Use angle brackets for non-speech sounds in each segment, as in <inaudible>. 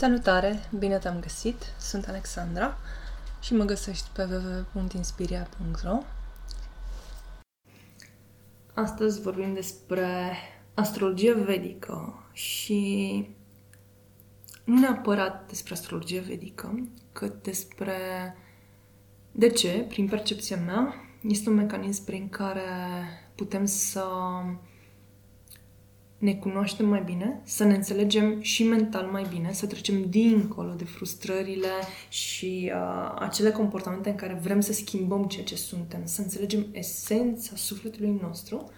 Salutare! Bine te-am găsit! Sunt Alexandra și mă găsești pe www.inspiria.ro Astăzi vorbim despre astrologie vedică și nu neapărat despre astrologie vedică, cât despre de ce, prin percepția mea, este un mecanism prin care putem să ne cunoaștem mai bine, să ne înțelegem și mental mai bine, să trecem dincolo de frustrările și uh, acele comportamente în care vrem să schimbăm ceea ce suntem, să înțelegem esența sufletului nostru,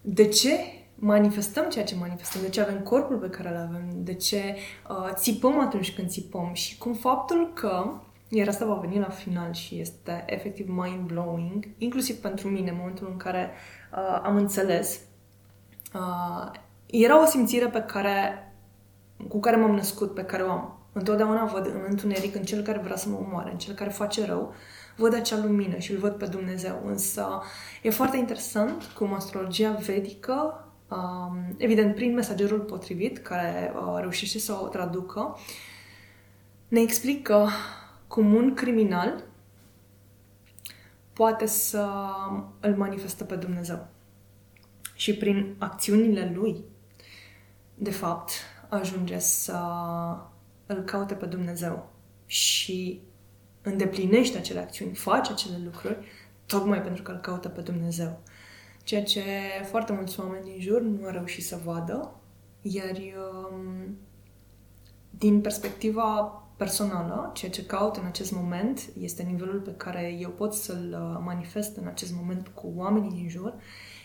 de ce manifestăm ceea ce manifestăm, de ce avem corpul pe care îl avem, de ce uh, țipăm atunci când țipăm? Și cum faptul că, iar asta va veni la final și este efectiv mind-blowing, inclusiv pentru mine, în momentul în care uh, am înțeles Uh, era o simțire pe care, cu care m-am născut, pe care o am. Întotdeauna văd în întuneric, în cel care vrea să mă omoare, în cel care face rău, văd acea lumină și îl văd pe Dumnezeu. Însă e foarte interesant cum astrologia vedică, um, evident prin mesagerul potrivit, care uh, reușește să o traducă, ne explică cum un criminal poate să îl manifestă pe Dumnezeu și prin acțiunile lui, de fapt, ajunge să îl caute pe Dumnezeu și îndeplinește acele acțiuni, face acele lucruri, tocmai pentru că îl caută pe Dumnezeu. Ceea ce foarte mulți oameni din jur nu au reușit să vadă, iar um, din perspectiva personală, ceea ce caut în acest moment este nivelul pe care eu pot să-l uh, manifest în acest moment cu oamenii din jur,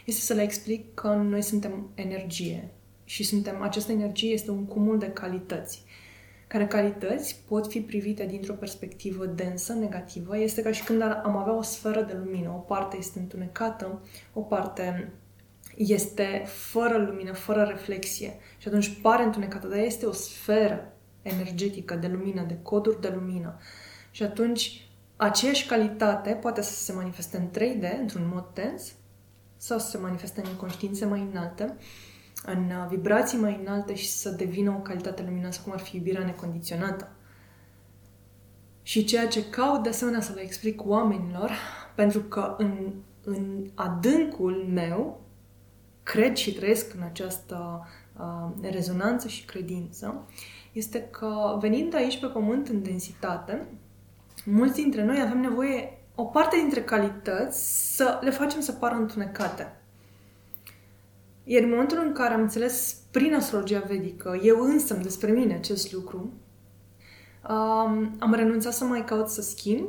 este să le explic că noi suntem energie și suntem, această energie este un cumul de calități care calități pot fi privite dintr-o perspectivă densă, negativă. Este ca și când am avea o sferă de lumină. O parte este întunecată, o parte este fără lumină, fără reflexie. Și atunci pare întunecată, dar este o sferă energetică de lumină, de coduri de lumină. Și atunci aceeași calitate poate să se manifeste în 3D, într-un mod tens, sau să se manifeste în conștiințe mai înalte, în uh, vibrații mai înalte și să devină o calitate luminoasă, cum ar fi iubirea necondiționată. Și ceea ce caut de asemenea să le explic oamenilor, pentru că în, în adâncul meu cred și trăiesc în această uh, rezonanță și credință, este că venind aici pe pământ în densitate, mulți dintre noi avem nevoie o parte dintre calități să le facem să pară întunecate. Iar în momentul în care am înțeles prin astrologia vedică, eu însă despre mine acest lucru, um, am renunțat să mai caut să schimb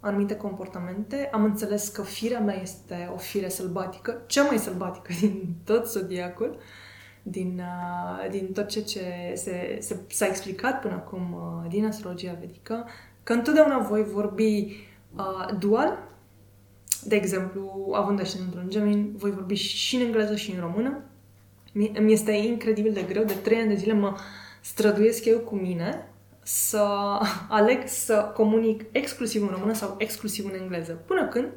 anumite comportamente. Am înțeles că firea mea este o fire sălbatică, cea mai sălbatică <laughs> din tot zodiacul, din, uh, din tot ce, ce se, se, s-a explicat până acum uh, din astrologia vedică, că întotdeauna voi vorbi uh, dual. De exemplu, având ascendentul în gemeni, voi vorbi și în engleză și în română. Mi este incredibil de greu, de trei ani de zile mă străduiesc eu cu mine să <laughs> aleg să comunic exclusiv în română sau exclusiv în engleză. Până când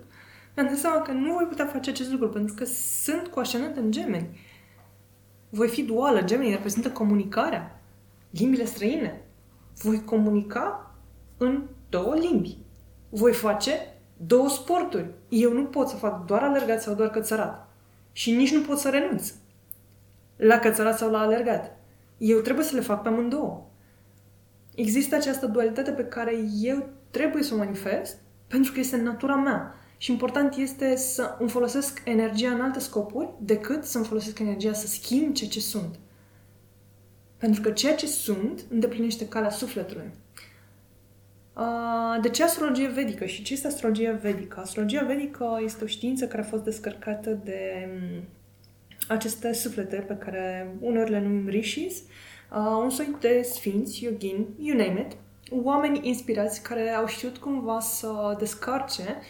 mi-am dat seama că nu voi putea face acest lucru, pentru că sunt cu ascendent în gemeni. Voi fi duală, gemeni reprezintă comunicarea, limbile străine. Voi comunica în două limbi voi face două sporturi. Eu nu pot să fac doar alergat sau doar cățărat. Și nici nu pot să renunț la cățărat sau la alergat. Eu trebuie să le fac pe amândouă. Există această dualitate pe care eu trebuie să o manifest pentru că este natura mea. Și important este să îmi folosesc energia în alte scopuri decât să-mi folosesc energia să schimb ceea ce sunt. Pentru că ceea ce sunt îndeplinește calea sufletului. De ce astrologie vedică și ce este astrologia vedică? Astrologia vedică este o știință care a fost descărcată de mm, aceste suflete pe care uneori le numim rishis, un soi de sfinți, yogin, you name it, oameni inspirați care au știut cumva să descarce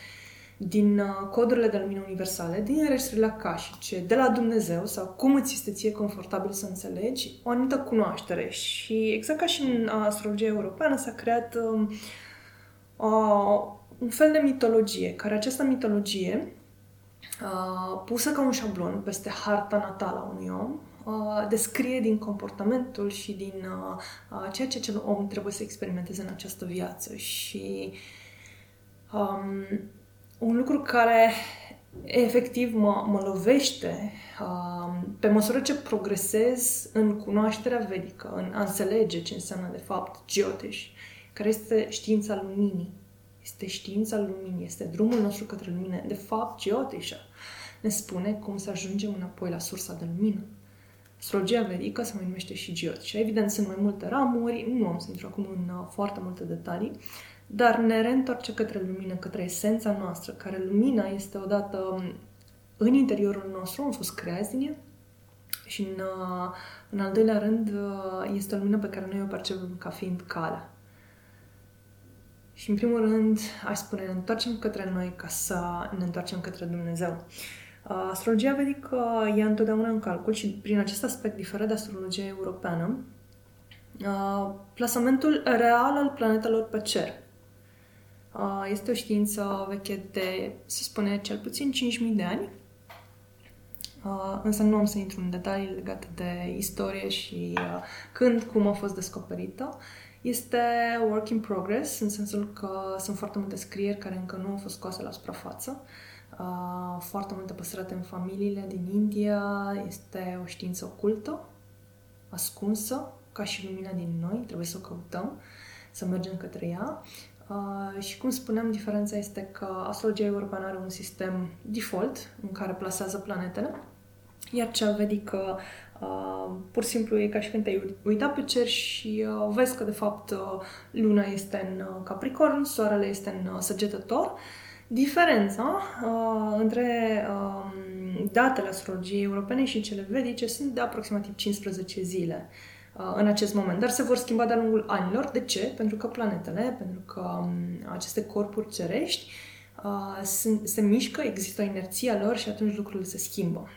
din codurile de lumină universale, din registrele akashice, de la Dumnezeu sau cum îți este ție confortabil să înțelegi, o anumită cunoaștere. Și exact ca și în astrologia europeană s-a creat uh, uh, un fel de mitologie, care această mitologie, uh, pusă ca un șablon peste harta natală a unui om, uh, descrie din comportamentul și din uh, uh, ceea ce cel om trebuie să experimenteze în această viață. Și um, un lucru care efectiv mă, mă lovește uh, pe măsură ce progresez în cunoașterea vedică, în a înțelege ce înseamnă de fapt Jyotish, care este știința luminii. Este știința luminii, este drumul nostru către lumină. De fapt, Jyotisha ne spune cum să ajungem înapoi la sursa de lumină. Astrologia vedică se mai numește și Jyotish. Evident, sunt mai multe ramuri, nu am să intru acum în uh, foarte multe detalii, dar ne reîntoarce către lumină, către esența noastră, care lumina este odată um, în interiorul nostru, am fost creați din ea, și în, uh, în al doilea rând uh, este o lumină pe care noi o percepem ca fiind calea. Și în primul rând, aș spune, ne întoarcem către noi ca să ne întoarcem către Dumnezeu. Uh, astrologia vedică ia întotdeauna în calcul și prin acest aspect diferă de astrologia europeană plasamentul real al planetelor pe cer. Este o știință veche de, se spune, cel puțin 5.000 de ani, însă nu am să intru în detalii legate de istorie și când, cum a fost descoperită. Este work in progress, în sensul că sunt foarte multe scrieri care încă nu au fost scoase la suprafață, foarte multe păstrate în familiile din India. Este o știință ocultă, ascunsă, ca și lumina din noi, trebuie să o căutăm, să mergem către ea. Uh, și cum spuneam, diferența este că astrologia europeană are un sistem default în care plasează planetele, iar cea vedică uh, pur și simplu e ca și când te-ai uita pe cer și uh, vezi că de fapt uh, luna este în uh, Capricorn, soarele este în uh, Săgetător. Diferența uh, între uh, datele astrologiei europene și cele vedice sunt de aproximativ 15 zile. Uh, Uh, în acest moment, dar se vor schimba de-a lungul anilor. De ce? Pentru că planetele, pentru că um, aceste corpuri cerești uh, se, se mișcă, există o inerție a lor și atunci lucrurile se schimbă.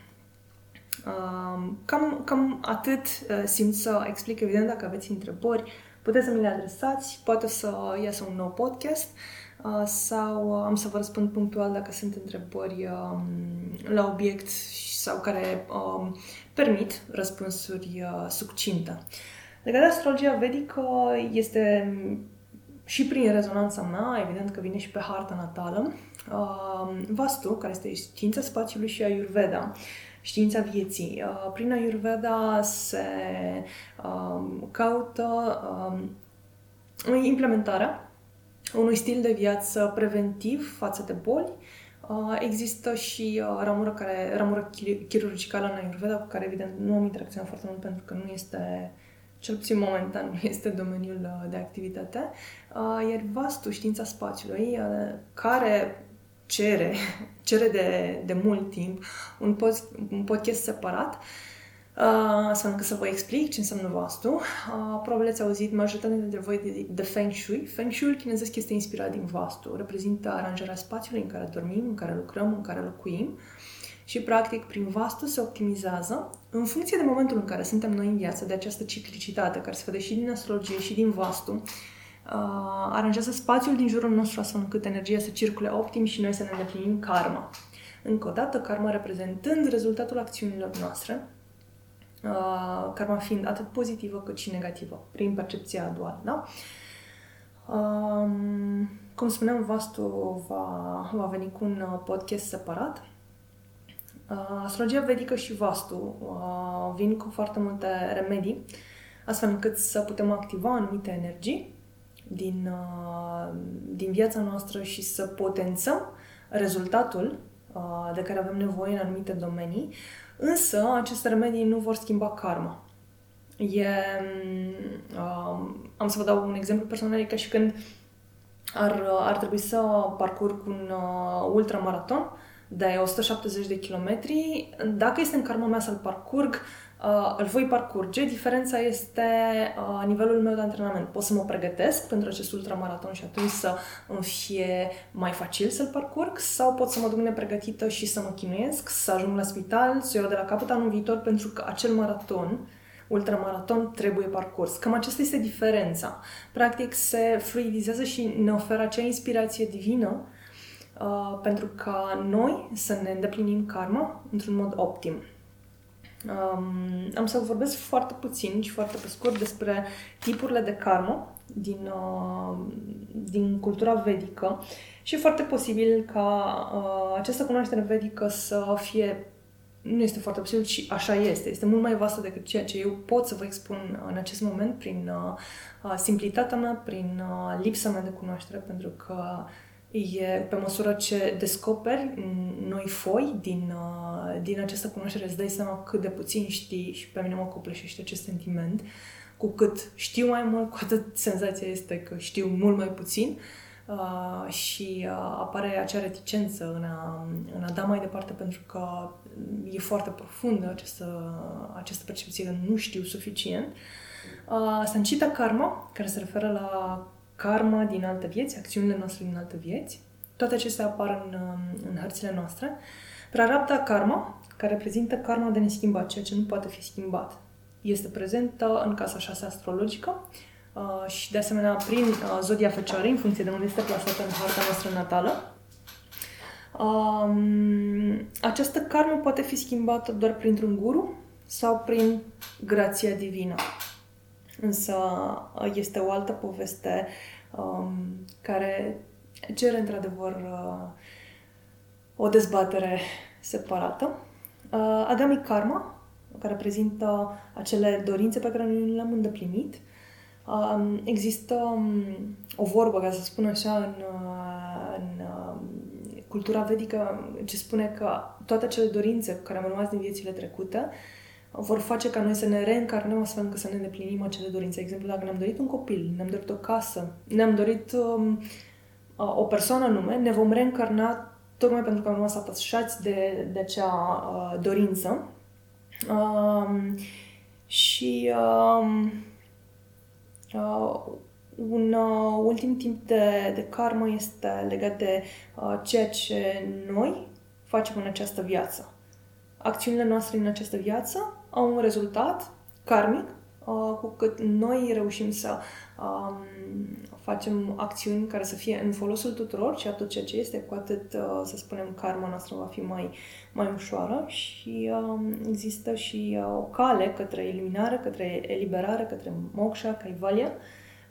Uh, cam, cam atât uh, simt să explic. Evident, dacă aveți întrebări, puteți să mi le adresați, poate să iasă un nou podcast uh, sau uh, am să vă răspund punctual dacă sunt întrebări uh, la obiect sau care uh, permit răspunsuri uh, succinte. Legat de astrologia vedică este și prin rezonanța mea, evident că vine și pe harta natală, uh, Vastu, care este știința spațiului și Ayurveda, știința vieții. Uh, prin Ayurveda se uh, caută uh, implementarea unui stil de viață preventiv față de boli, Uh, există și uh, ramură, care, ramură chirurgicală în Ayurveda, cu care evident nu am interacționat foarte mult pentru că nu este, cel puțin momentan, <laughs> nu este domeniul uh, de activitate. Iar vastul, știința spațiului, care cere, <laughs> cere de, de mult timp un, post, un podcast separat, uh, Uh, astfel încât să vă explic ce înseamnă vastu. Uh, probabil ați auzit majoritatea dintre voi de, de Feng Shui. Feng Shui chinezesc este inspirat din vastu. Reprezintă aranjarea spațiului în care dormim, în care lucrăm, în care locuim. Și, practic, prin vastu se optimizează, în funcție de momentul în care suntem noi în viață, de această ciclicitate care se vede și din astrologie și din vastu, uh, aranjează spațiul din jurul nostru astfel încât energia să circule optim și noi să ne îndeplinim karma. Încă o dată, karma reprezentând rezultatul acțiunilor noastre, uh, karma fiind atât pozitivă cât și negativă, prin percepția duală, da? Um, cum spuneam, Vastu va, va veni cu un uh, podcast separat. Uh, astrologia vedică și Vastu uh, vin cu foarte multe remedii, astfel încât să putem activa anumite energii din, uh, din viața noastră și să potențăm rezultatul uh, de care avem nevoie în anumite domenii, Însă, aceste remedii nu vor schimba karma. E, um, am să vă dau un exemplu personal, e ca și când ar, ar trebui să parcurg un uh, ultramaraton de 170 de kilometri. Dacă este în karma mea să-l parcurg, uh, îl voi parcurge. Diferența este uh, nivelul meu de antrenament. Pot să mă pregătesc pentru acest ultramaraton și atunci să îmi fie mai facil să-l parcurg sau pot să mă duc nepregătită și să mă chinuiesc, să ajung la spital, să iau de la capăt anul viitor pentru că acel maraton ultramaraton trebuie parcurs. Cam aceasta este diferența. Practic se fluidizează și ne oferă acea inspirație divină uh, pentru ca noi să ne îndeplinim karma într-un mod optim. Um, am să vorbesc foarte puțin și foarte pe scurt despre tipurile de karmă din, uh, din cultura vedică și e foarte posibil ca uh, această cunoaștere vedică să fie nu este foarte posibil și așa este. Este mult mai vastă decât ceea ce eu pot să vă expun în acest moment prin uh, uh simplitatea mea, prin uh, lipsa mea de cunoaștere, pentru că e pe măsură ce descoperi noi foi din, uh, din această cunoaștere, îți dai seama cât de puțin știi și pe mine mă copleșește acest sentiment. Cu cât știu mai mult, cu atât senzația este că știu mult mai puțin uh, și uh, apare acea reticență în a, în a da mai departe pentru că e foarte profundă această, această percepție că nu știu suficient. Uh, Sancita Karma, care se referă la karma din alte vieți, acțiunile noastre din alte vieți. Toate acestea apar în, um, în hărțile noastre. Prarabdha karma, care reprezintă karma de neschimbat, ceea ce nu poate fi schimbat. Este prezentă în casa 6 astrologică uh, și, de asemenea, prin uh, zodia fecioarei, în funcție de unde este plasată în harta noastră natală. Um, această karmă poate fi schimbată doar printr-un guru sau prin grația divină. Însă este o altă poveste um, care cere într-adevăr uh, o dezbatere separată. Uh, Agami Karma, care prezintă acele dorințe pe care noi le-am îndeplinit. Uh, există um, o vorbă, ca să spun așa, în, uh, în uh, cultura vedică, ce spune că toate acele dorințe care am rămas din viețile trecute vor face ca noi să ne reîncarnăm astfel încât să ne îndeplinim acele dorințe. De exemplu, dacă ne-am dorit un copil, ne-am dorit o casă, ne-am dorit um, o persoană nume, ne vom reîncarna tocmai pentru că am rămas atașați de, de acea uh, dorință. Um, și um, uh, un uh, ultim timp de, de karmă este legat de uh, ceea ce noi facem în această viață. Acțiunile noastre în această viață au un rezultat karmic, uh, cu cât noi reușim să um, facem acțiuni care să fie în folosul tuturor și tot ceea ce este, cu atât, uh, să spunem, karma noastră va fi mai, mai ușoară și um, există și uh, o cale către eliminare, către eliberare, către moksha, kaivalya,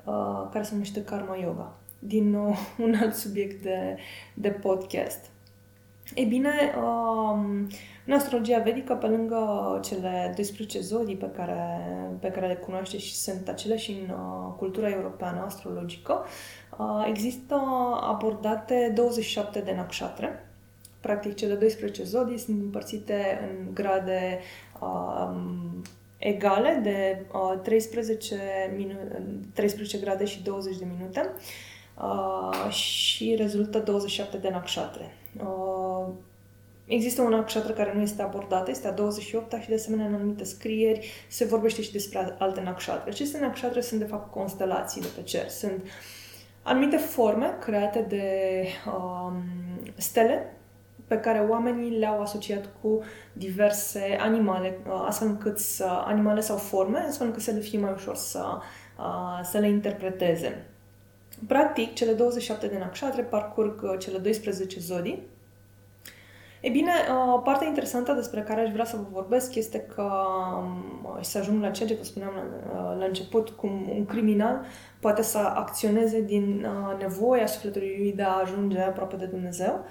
uh, care se numește karma yoga. Din nou, <laughs> un alt subiect de, de podcast. Ei bine, um, în astrologia vedică, pe lângă cele 12 zodii pe care, pe care le cunoaște și sunt acele și în uh, cultura europeană astrologică, uh, există abordate 27 de nakshatre. Practic, cele 12 zodii sunt împărțite în grade uh, egale de uh, 13, minu- 13 grade și 20 de minute uh, și rezultă 27 de nakshatre. Uh, Există un nakshatra care nu este abordată, este a 28-a și de asemenea în anumite scrieri se vorbește și despre alte nakshatre. Aceste nakshatre sunt de fapt constelații de pe cer. Sunt anumite forme create de um, stele pe care oamenii le-au asociat cu diverse animale, uh, astfel încât să, animale sau forme, astfel încât să le fie mai ușor să, uh, să le interpreteze. Practic, cele 27 de nakshatre parcurg uh, cele 12 zodii, E bine, uh, partea interesantă despre care aș vrea să vă vorbesc este că, um, și să ajung la ceea ce vă spuneam la, uh, la început, cum un criminal poate să acționeze din uh, nevoia sufletului lui de a ajunge aproape de Dumnezeu.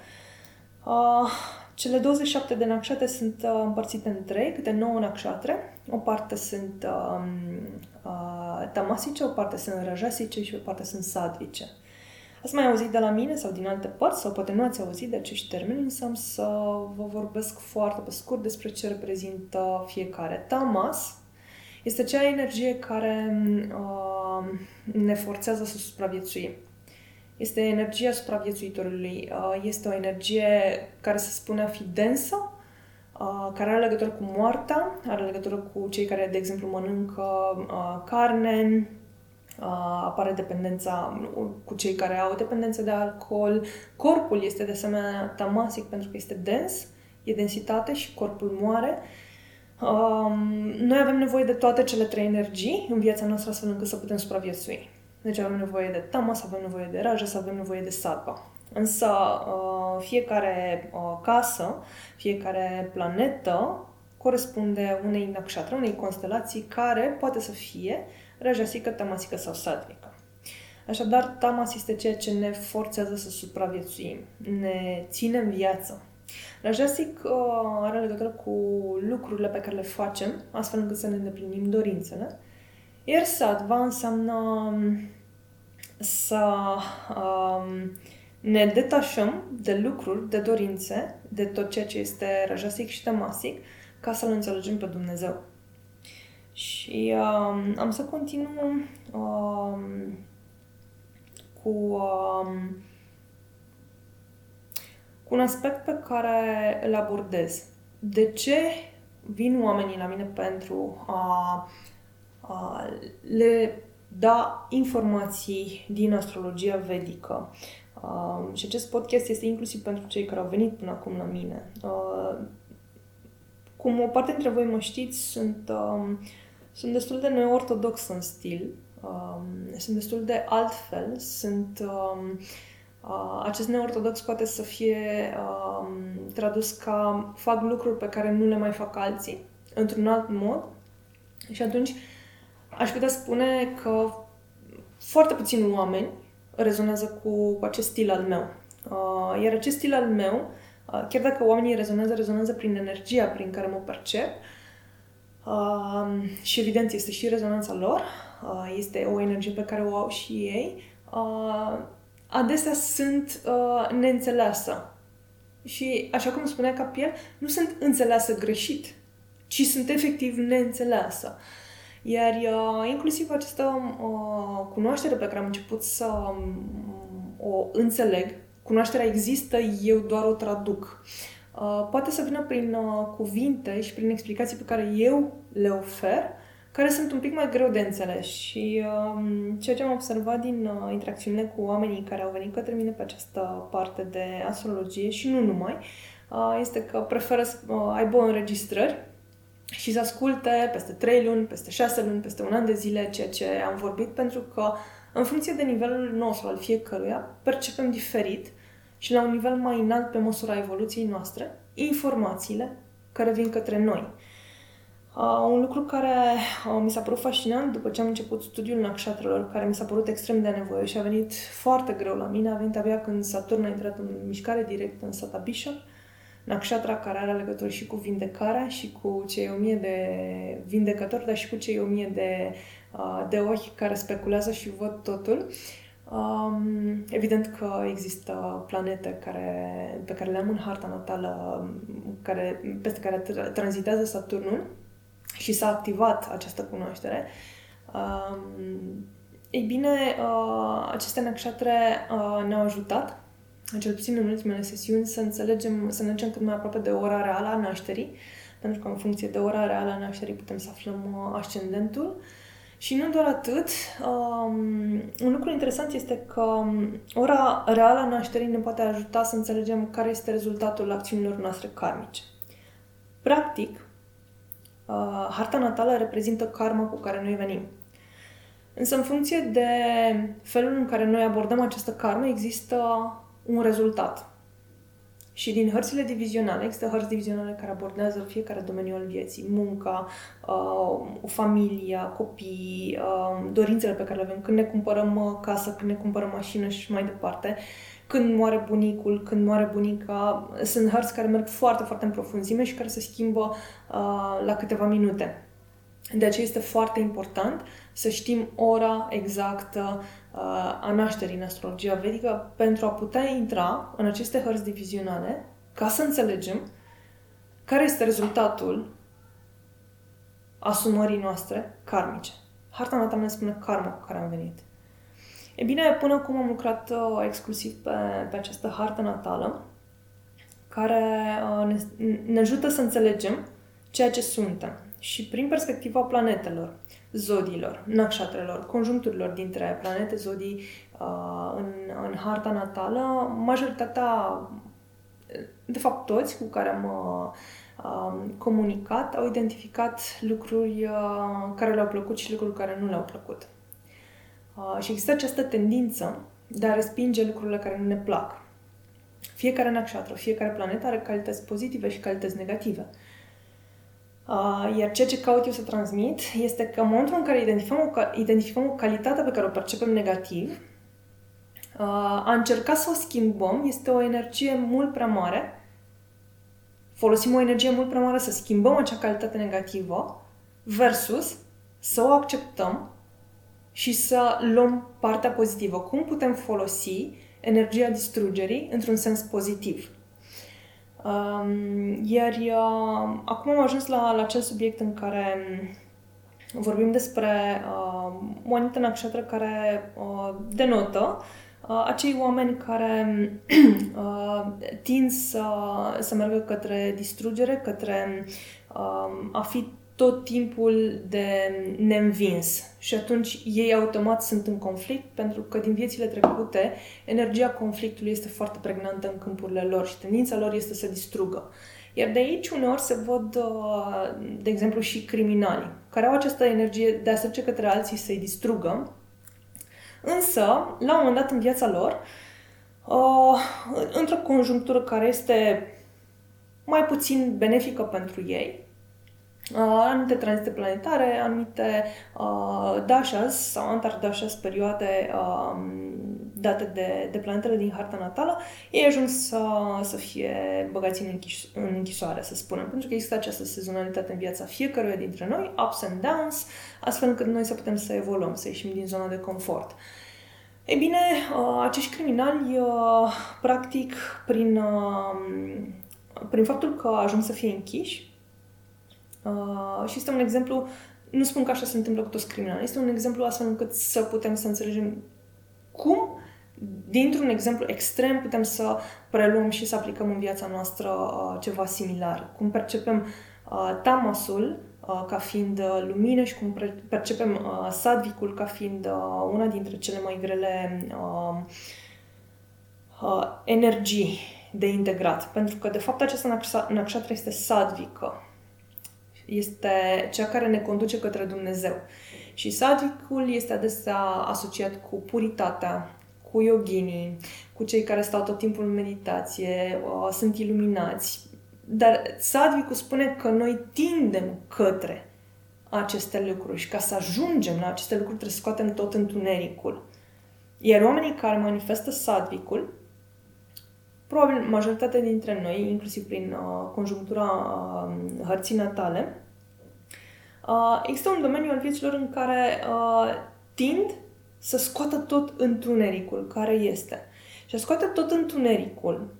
Cele 27 de nakshatre sunt împărțite în trei, câte 9 nakshatre. O parte sunt um, tamasice, o parte sunt rajasice și o parte sunt sadvice. Ați mai auzit de la mine sau din alte părți, sau poate nu ați auzit de acești termeni, însă am să vă vorbesc foarte pe scurt despre ce reprezintă fiecare. Tamas este acea energie care uh, ne forțează să supraviețuim. Este energia supraviețuitorului. Uh, este o energie care se spune a fi densă, uh, care are legătură cu moartea, are legătură cu cei care, de exemplu, mănâncă uh, carne, apare dependența cu cei care au dependență de alcool. Corpul este de asemenea tamasic pentru că este dens, e densitate și corpul moare. Um, noi avem nevoie de toate cele trei energii în viața noastră astfel încât să putem supraviețui. Deci avem nevoie de tamas, avem nevoie de rajas, avem nevoie de sattva. Însă fiecare casă, fiecare planetă corespunde unei nakshatra, unei constelații care poate să fie rajasică, tamasică sau sattvică. Așadar, tamas este ceea ce ne forțează să supraviețuim, ne ține în viață. Rajasic uh, are legătură cu lucrurile pe care le facem, astfel încât să ne îndeplinim dorințele. Iar sattva înseamnă um, să um, ne detașăm de lucruri, de dorințe, de tot ceea ce este rajasic și tamasic, ca să-L înțelegem pe Dumnezeu. Și um, am să continu um, cu, um, cu un aspect pe care îl abordez. De ce vin oamenii la mine pentru a, a le da informații din astrologia vedică? Uh, și acest podcast este inclusiv pentru cei care au venit până acum la mine. Uh, cum o parte dintre voi mă știți, sunt, um, sunt destul de neortodox în stil. Um, sunt destul de altfel. Sunt... Um, uh, acest neortodox poate să fie um, tradus ca fac lucruri pe care nu le mai fac alții, într-un alt mod. Și atunci aș putea spune că foarte puțini oameni rezonează cu, cu acest stil al meu. Uh, iar acest stil al meu, uh, chiar dacă oamenii rezonează, rezonează prin energia prin care mă percep, uh, și evident este și rezonanța lor, uh, este o energie pe care o au și ei, uh, adesea sunt uh, neînțeleasă. Și, așa cum spunea Capiel, nu sunt înțeleasă greșit, ci sunt efectiv neînțeleasă. Uh, iar uh, inclusiv această uh, cunoaștere pe care am început să um, o înțeleg, cunoașterea există, eu doar o traduc. Uh, poate să vină prin uh, cuvinte și prin explicații pe care eu le ofer, care sunt un pic mai greu de înțeles. Și uh, ceea ce am observat din uh, interacțiunile cu oamenii care au venit către mine pe această parte de astrologie și nu numai, uh, este că preferă să uh, aibă înregistrări și să asculte peste 3 luni, peste 6 luni, peste un an de zile ceea ce am vorbit, pentru că în funcție de nivelul nostru al fiecăruia, percepem diferit și la un nivel mai înalt pe măsura evoluției noastre, informațiile care vin către noi. Uh, un lucru care uh, mi s-a părut fascinant după ce am început studiul nakshatrelor, care mi s-a părut extrem de nevoie și a venit foarte greu la mine, a venit abia când Saturn a intrat în mișcare direct în Satabisham, uh, Nakshatra care are legătură și cu vindecarea și cu cei o mie de vindecători, dar și cu cei o mie de, uh, de ochi care speculează și văd totul. Um, evident că există planete care, pe care le am în harta natală, care, peste care tranzitează Saturnul și s-a activat această cunoaștere. Um, ei bine, uh, aceste nakshatre uh, ne-au ajutat cel puțin în ultimele sesiuni, să înțelegem, să mergem cât mai aproape de ora reală a nașterii, pentru că în funcție de ora reală a nașterii putem să aflăm uh, ascendentul. Și nu doar atât, um, un lucru interesant este că um, ora reală a nașterii ne poate ajuta să înțelegem care este rezultatul acțiunilor noastre karmice. Practic, uh, harta natală reprezintă karma cu care noi venim. Însă, în funcție de felul în care noi abordăm această karmă, există un rezultat. Și din hărțile divizionale, există hărți divizionale care abordează fiecare domeniu al vieții, munca, uh, familia, copii, uh, dorințele pe care le avem, când ne cumpărăm uh, casă, când ne cumpărăm mașină și mai departe, când moare bunicul, când moare bunica. Sunt hărți care merg foarte, foarte în profunzime și care se schimbă uh, la câteva minute. De aceea este foarte important să știm ora exactă uh, a nașterii în astrologia vedică pentru a putea intra în aceste hărți divizionale ca să înțelegem care este rezultatul asumării noastre karmice. Harta natală ne spune karma cu care am venit. E bine, până acum am lucrat uh, exclusiv pe, pe această hartă natală, care uh, ne, ne ajută să înțelegem ceea ce suntem. Și prin perspectiva planetelor, zodiilor, nakshatrelor, conjuncturilor dintre planete, zodii uh, în, în harta natală, majoritatea, de fapt toți cu care am uh, comunicat, au identificat lucruri uh, care le-au plăcut și lucruri care nu le-au plăcut. Uh, și există această tendință de a respinge lucrurile care nu ne plac. Fiecare nakshatra, fiecare planetă are calități pozitive și calități negative. Uh, iar ceea ce caut eu să transmit este că în momentul în care identificăm o, identificăm o calitate pe care o percepem negativ, uh, a încerca să o schimbăm este o energie mult prea mare. Folosim o energie mult prea mare să schimbăm acea calitate negativă versus să o acceptăm și să luăm partea pozitivă. Cum putem folosi energia distrugerii într-un sens pozitiv? Um, iar uh, acum am ajuns la, la acel subiect în care vorbim despre uh, o anumită nășatră care uh, denotă uh, acei oameni care <clears throat> uh, tind să, să meargă către distrugere, către uh, a fi tot timpul de neînvins. Și atunci ei automat sunt în conflict pentru că din viețile trecute energia conflictului este foarte pregnantă în câmpurile lor și tendința lor este să distrugă. Iar de aici uneori se văd, uh, de exemplu, și criminali care au această energie de a se către alții să-i distrugă. Însă, la un moment dat în viața lor, uh, într-o conjunctură care este mai puțin benefică pentru ei, Uh, anumite tranzite planetare, anumite uh, dashas sau antardashas, perioade uh, date de, de planetele din harta natală, ei ajung să, să fie băgați în, închis, în închisoare, să spunem, pentru că există această sezonalitate în viața fiecăruia dintre noi, ups and downs, astfel încât noi să putem să evoluăm, să ieșim din zona de confort. Ei bine, uh, acești criminali, uh, practic, prin, uh, prin faptul că ajung să fie închiși, Uh, și este un exemplu, nu spun că așa se întâmplă cu toți criminali, este un exemplu astfel încât să putem să înțelegem cum, dintr-un exemplu extrem, putem să preluăm și să aplicăm în viața noastră uh, ceva similar. Cum percepem uh, tamasul uh, ca fiind uh, lumină și cum percepem uh, sadvicul ca fiind uh, una dintre cele mai grele uh, uh, energii de integrat. Pentru că, de fapt, această nakshatra este sadvică este cea care ne conduce către Dumnezeu. Și sadicul este adesea asociat cu puritatea, cu yoginii, cu cei care stau tot timpul în meditație, uh, sunt iluminați. Dar sadicul spune că noi tindem către aceste lucruri și ca să ajungem la aceste lucruri trebuie să scoatem tot întunericul. Iar oamenii care manifestă sadvicul, probabil majoritatea dintre noi, inclusiv prin uh, conjunctura uh, hărții natale, uh, există un domeniu al vieților în care uh, tind să scoată tot întunericul care este. Și a scoate tot întunericul,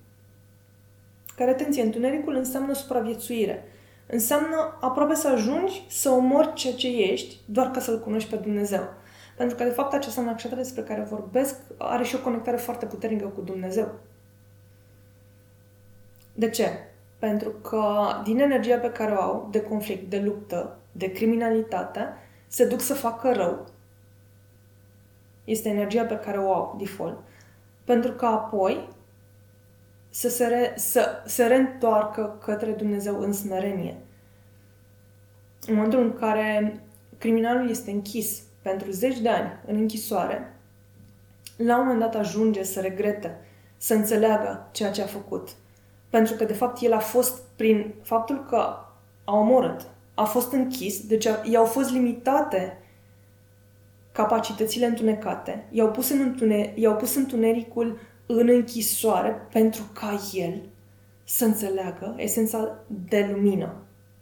care, atenție, întunericul înseamnă supraviețuire. Înseamnă aproape să ajungi să omori ceea ce ești doar ca să-L cunoști pe Dumnezeu. Pentru că, de fapt, această năștere despre care vorbesc are și o conectare foarte puternică cu Dumnezeu. De ce? Pentru că din energia pe care o au, de conflict, de luptă, de criminalitate, se duc să facă rău. Este energia pe care o au, default. Pentru că apoi să se, re, să se reîntoarcă către Dumnezeu în smerenie. În momentul în care criminalul este închis pentru zeci de ani în închisoare, la un moment dat ajunge să regrete, să înțeleagă ceea ce a făcut. Pentru că, de fapt, el a fost, prin faptul că a omorât, a fost închis, deci i-au fost limitate capacitățile întunecate, i-au pus, în întune- i-au pus întunericul în închisoare pentru ca el să înțeleagă esența de lumină.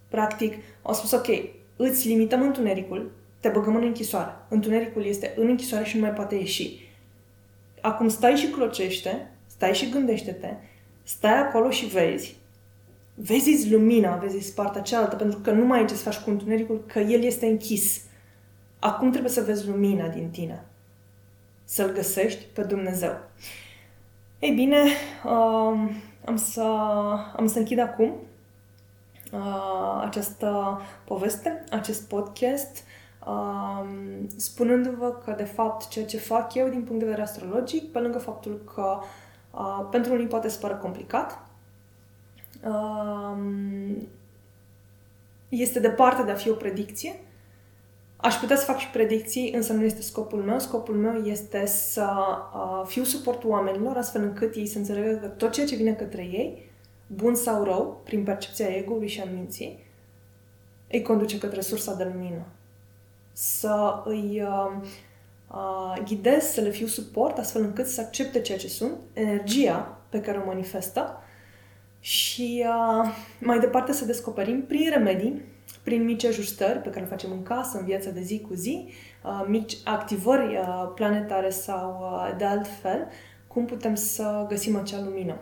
Practic, au spus, ok, îți limităm întunericul, te băgăm în închisoare. Întunericul este în închisoare și nu mai poate ieși. Acum stai și clocește, stai și gândește-te stai acolo și vezi. Vezi lumina, vezi partea cealaltă, pentru că nu mai ai ce să faci cu întunericul, că el este închis. Acum trebuie să vezi lumina din tine. Să-L găsești pe Dumnezeu. Ei bine, uh, am, să, am să închid acum uh, această poveste, acest podcast, uh, spunându-vă că, de fapt, ceea ce fac eu din punct de vedere astrologic, pe lângă faptul că Uh, pentru unii poate să pară complicat. Uh, este departe de a fi o predicție. Aș putea să fac și predicții, însă nu este scopul meu. Scopul meu este să uh, fiu suportul oamenilor, astfel încât ei să înțeleagă că tot ceea ce vine către ei, bun sau rău, prin percepția ego-ului și a minții, îi conduce către sursa de lumină. Să îi uh, uh, ghidez, să le fiu suport, astfel încât să accepte ceea ce sunt, energia pe care o manifestă și uh, mai departe să descoperim prin remedii, prin mici ajustări pe care le facem în casă, în viața de zi cu zi, uh, mici activări uh, planetare sau uh, de altfel, cum putem să găsim acea lumină.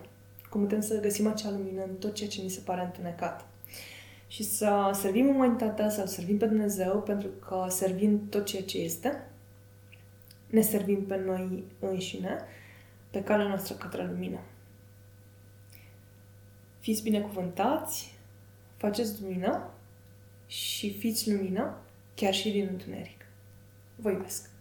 Cum putem să găsim acea lumină în tot ceea ce ni se pare întunecat. Și să servim umanitatea, să-L servim pe Dumnezeu, pentru că servind tot ceea ce este, ne servim pe noi înșine, pe calea noastră către lumină. Fiți binecuvântați, faceți lumină și fiți lumină chiar și din întuneric. Vă iubesc!